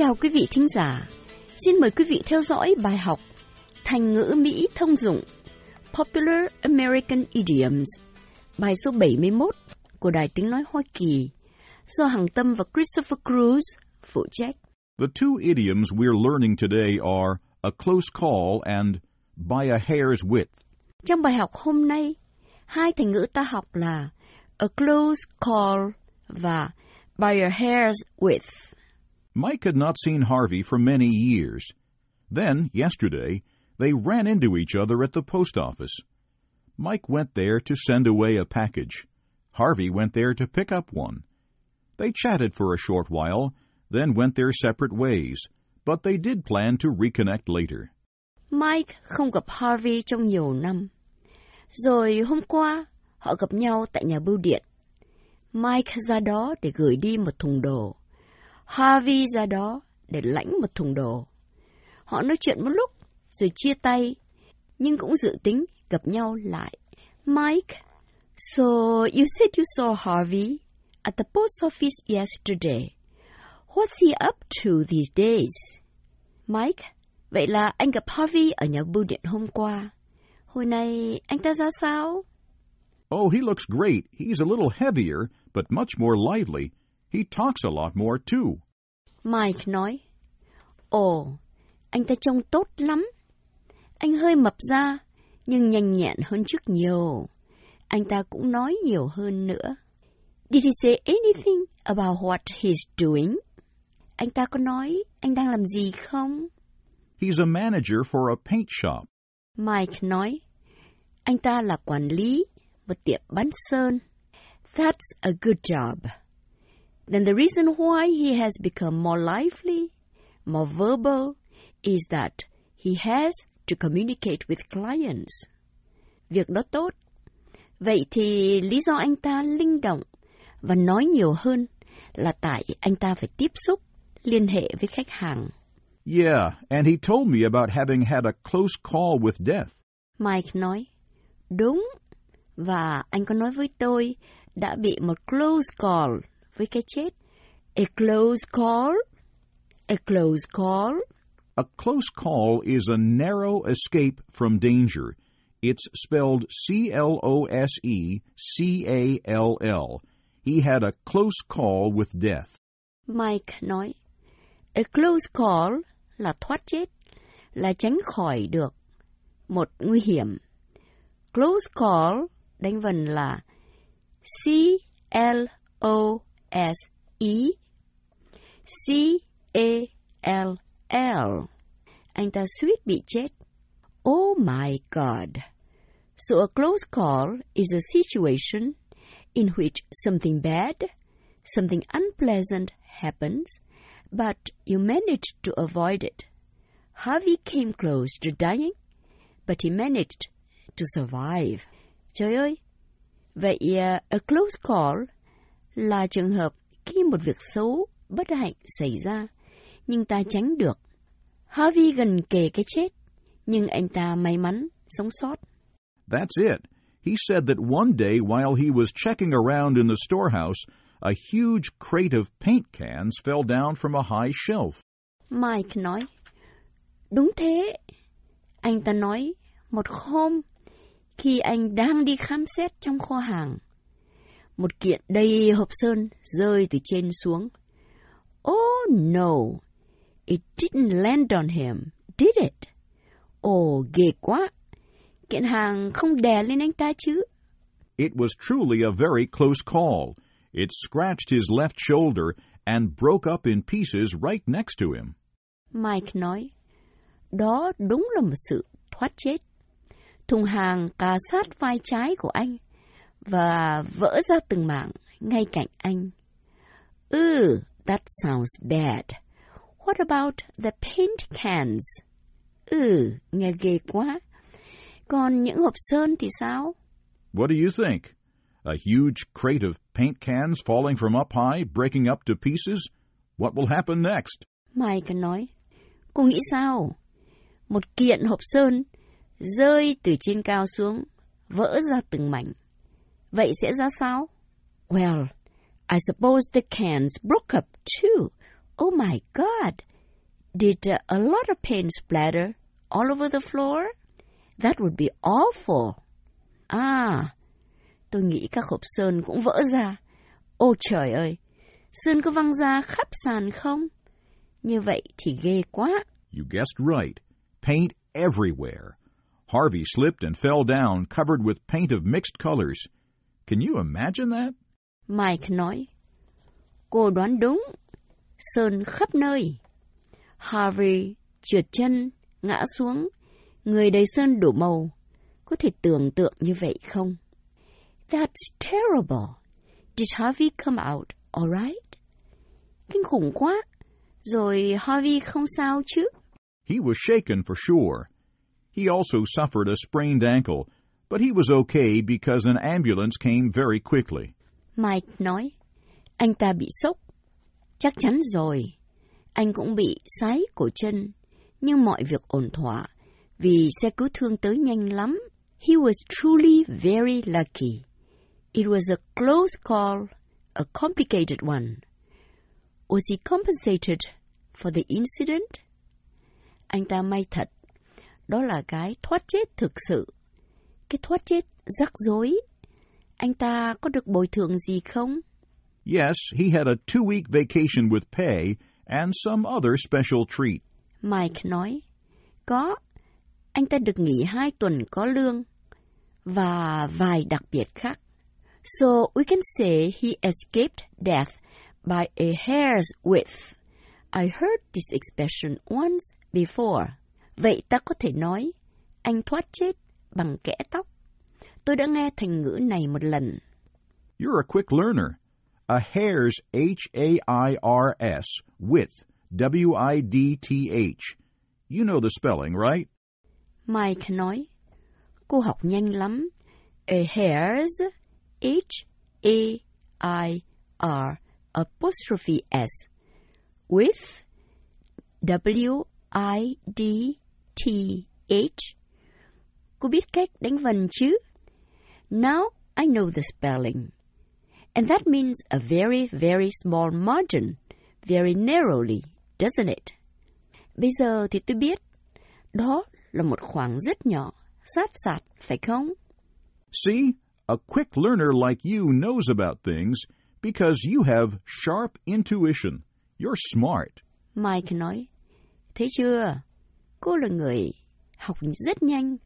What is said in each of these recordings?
Chào quý vị thính giả. Xin mời quý vị theo dõi bài học Thành ngữ Mỹ thông dụng Popular American Idioms bài số 71 của Đài Tiếng Nói Hoa Kỳ do Hằng Tâm và Christopher Cruz phụ trách. The two idioms we're learning today are a close call and by a hair's width. Trong bài học hôm nay, hai thành ngữ ta học là a close call và by a hair's width. Mike had not seen Harvey for many years. Then, yesterday, they ran into each other at the post office. Mike went there to send away a package. Harvey went there to pick up one. They chatted for a short while, then went their separate ways, but they did plan to reconnect later. Mike không gặp Harvey trong nhiều năm. Rồi hôm qua, họ gặp nhau tại nhà bưu điện. Mike ra đó để gửi đi một thùng đồ. Harvey ra đó để lãnh một thùng đồ. Họ nói chuyện một lúc, rồi chia tay, nhưng cũng dự tính gặp nhau lại. Mike, so you said you saw Harvey at the post office yesterday. What's he up to these days? Mike, vậy là anh gặp Harvey ở nhà bưu điện hôm qua. Hồi nay anh ta ra sao? Oh, he looks great. He's a little heavier, but much more lively. He talks a lot more, too. Mike nói, Ồ, anh ta trông tốt lắm. Anh hơi mập ra, nhưng nhanh nhẹn hơn trước nhiều. Anh ta cũng nói nhiều hơn nữa. Did he say anything about what he's doing? Anh ta có nói anh đang làm gì không? He's a manager for a paint shop. Mike nói, anh ta là quản lý một tiệm bán sơn. That's a good job. Then the reason why he has become more lively, more verbal, is that he has to communicate with clients. Việc đó tốt. Vậy thì lý do anh ta linh động và nói nhiều hơn là tại anh ta phải tiếp xúc, liên hệ với khách hàng. Yeah, and he told me about having had a close call with death. Mike nói, đúng. Và anh có nói với tôi đã bị một close call với cái chết. A close call? A close call? A close call is a narrow escape from danger. It's spelled C L O S E C A L L. He had a close call with death. Mike nói, A close call là thoát chết, là tránh khỏi được một nguy hiểm. Close call đánh vần là C L O S E C A L L. Anh ta suýt bị chết. Oh my God. So a close call is a situation in which something bad, something unpleasant happens, but you manage to avoid it. Harvey came close to dying, but he managed to survive. Trời ơi! Vậy uh, a close call là trường hợp khi một việc xấu, bất hạnh xảy ra, nhưng ta tránh được. Harvey gần kề cái chết, nhưng anh ta may mắn sống sót. That's it. He said that one day while he was checking around in the storehouse, a huge crate of paint cans fell down from a high shelf. Mike nói, đúng thế. Anh ta nói, một hôm, khi anh đang đi khám xét trong kho hàng, một kiện đầy hộp sơn rơi từ trên xuống. Oh no, it didn't land on him, did it? Ồ, oh, ghê quá. Kiện hàng không đè lên anh ta chứ. It was truly a very close call. It scratched his left shoulder and broke up in pieces right next to him. Mike nói, đó đúng là một sự thoát chết. Thùng hàng cà sát vai trái của anh và vỡ ra từng mảng ngay cạnh anh. Ugh, that sounds bad. What about the paint cans? Ừ, nghe ghê quá. Còn những hộp sơn thì sao? What do you think? A huge crate of paint cans falling from up high, breaking up to pieces? What will happen next? Mike nói, cô nghĩ sao? Một kiện hộp sơn rơi từ trên cao xuống, vỡ ra từng mảnh. Vậy sẽ ra sao? Well, I suppose the cans broke up too. Oh my God! Did uh, a lot of paint splatter all over the floor? That would be awful. À, tôi nghĩ các hộp sơn cũng vỡ ra. Ôi trời ơi, sơn có văng ra khắp sàn không? Như vậy thì ghê quá. You guessed right. Paint everywhere. Harvey slipped and fell down, covered with paint of mixed colors. Can you imagine that? Mike nói. Cô đoán đúng. Sơn khắp nơi. Harvey trượt chân, ngã xuống. Người đầy sơn đổ màu. Có thể tưởng tượng như vậy không? That's terrible. Did Harvey come out alright? Kinh khủng quá. Rồi Harvey không sao chứ? He was shaken for sure. He also suffered a sprained ankle, but he was okay because an ambulance came very quickly. Mike nói, anh ta bị sốc. Chắc chắn rồi. Anh cũng bị sái cổ chân, nhưng mọi việc ổn thỏa vì xe cứu thương tới nhanh lắm. He was truly very lucky. It was a close call, a complicated one. Was he compensated for the incident? Anh ta may thật. Đó là cái thoát chết thực sự. Cái thoát chết rắc rối. Anh ta có được bồi thường gì không? Yes, he had a two week vacation with pay and some other special treat. Mike nói, có. Anh ta được nghỉ hai tuần có lương và vài đặc biệt khác. So we can say he escaped death by a hair's width. I heard this expression once before. Vậy ta có thể nói, anh thoát chết bằng kẽ tóc. Tôi đã nghe thành ngữ này một lần. You're a quick learner. A hair's H-A-I-R-S, width, W-I-D-T-H. You know the spelling, right? Mike nói, cô học nhanh lắm. A hair's H-A-I-R apostrophe S with W-I-D-T-H. Cô biết cách đánh vần chứ? Now I know the spelling. And that means a very, very small margin, very narrowly, doesn't it? Bây giờ thì tôi biết. Đó là một khoảng rất nhỏ, sát sạt, phải không? See, a quick learner like you knows about things because you have sharp intuition. You're smart. Mike nói, thấy chưa? Cô là người học rất nhanh.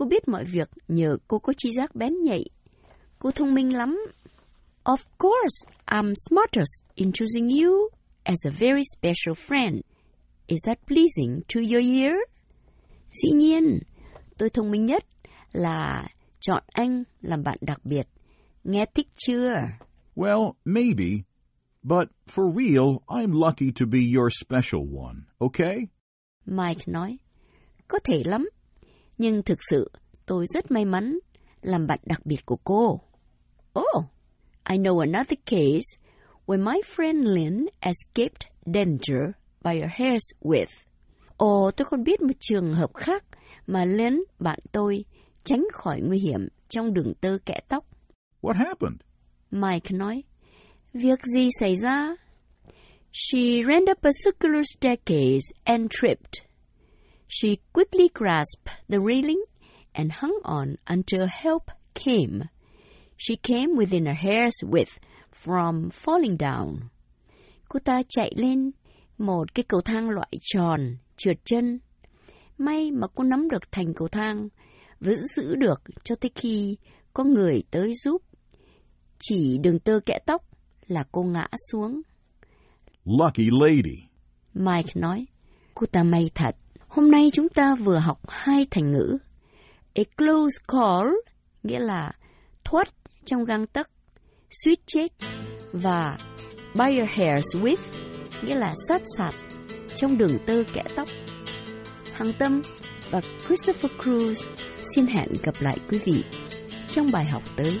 Cô biết mọi việc nhờ cô có trí giác bén nhạy. Cô thông minh lắm. Of course, I'm smartest in choosing you as a very special friend. Is that pleasing to your ear? Dĩ nhiên, tôi thông minh nhất là chọn anh làm bạn đặc biệt. Nghe thích chưa? Well, maybe. But for real, I'm lucky to be your special one, okay? Mike nói, có thể lắm, nhưng thực sự tôi rất may mắn làm bạn đặc biệt của cô. Oh, I know another case where my friend Lynn escaped danger by her hair's width. Ồ, tôi còn biết một trường hợp khác mà Lynn, bạn tôi, tránh khỏi nguy hiểm trong đường tơ kẽ tóc. What happened? Mike nói, việc gì xảy ra? She ran up a circular staircase and tripped. She quickly grasped the railing and hung on until help came. She came within a hair's width from falling down. Cô ta chạy lên một cái cầu thang loại tròn, trượt chân. May mà cô nắm được thành cầu thang, vẫn giữ được cho tới khi có người tới giúp. Chỉ đường tơ kẽ tóc là cô ngã xuống. Lucky lady. Mike nói, cô ta may thật. Hôm nay chúng ta vừa học hai thành ngữ. A close call, nghĩa là thoát trong găng tấc, suýt chết, và by your hair's width, nghĩa là sát sạt trong đường tơ kẽ tóc. Hằng Tâm và Christopher Cruz xin hẹn gặp lại quý vị trong bài học tới.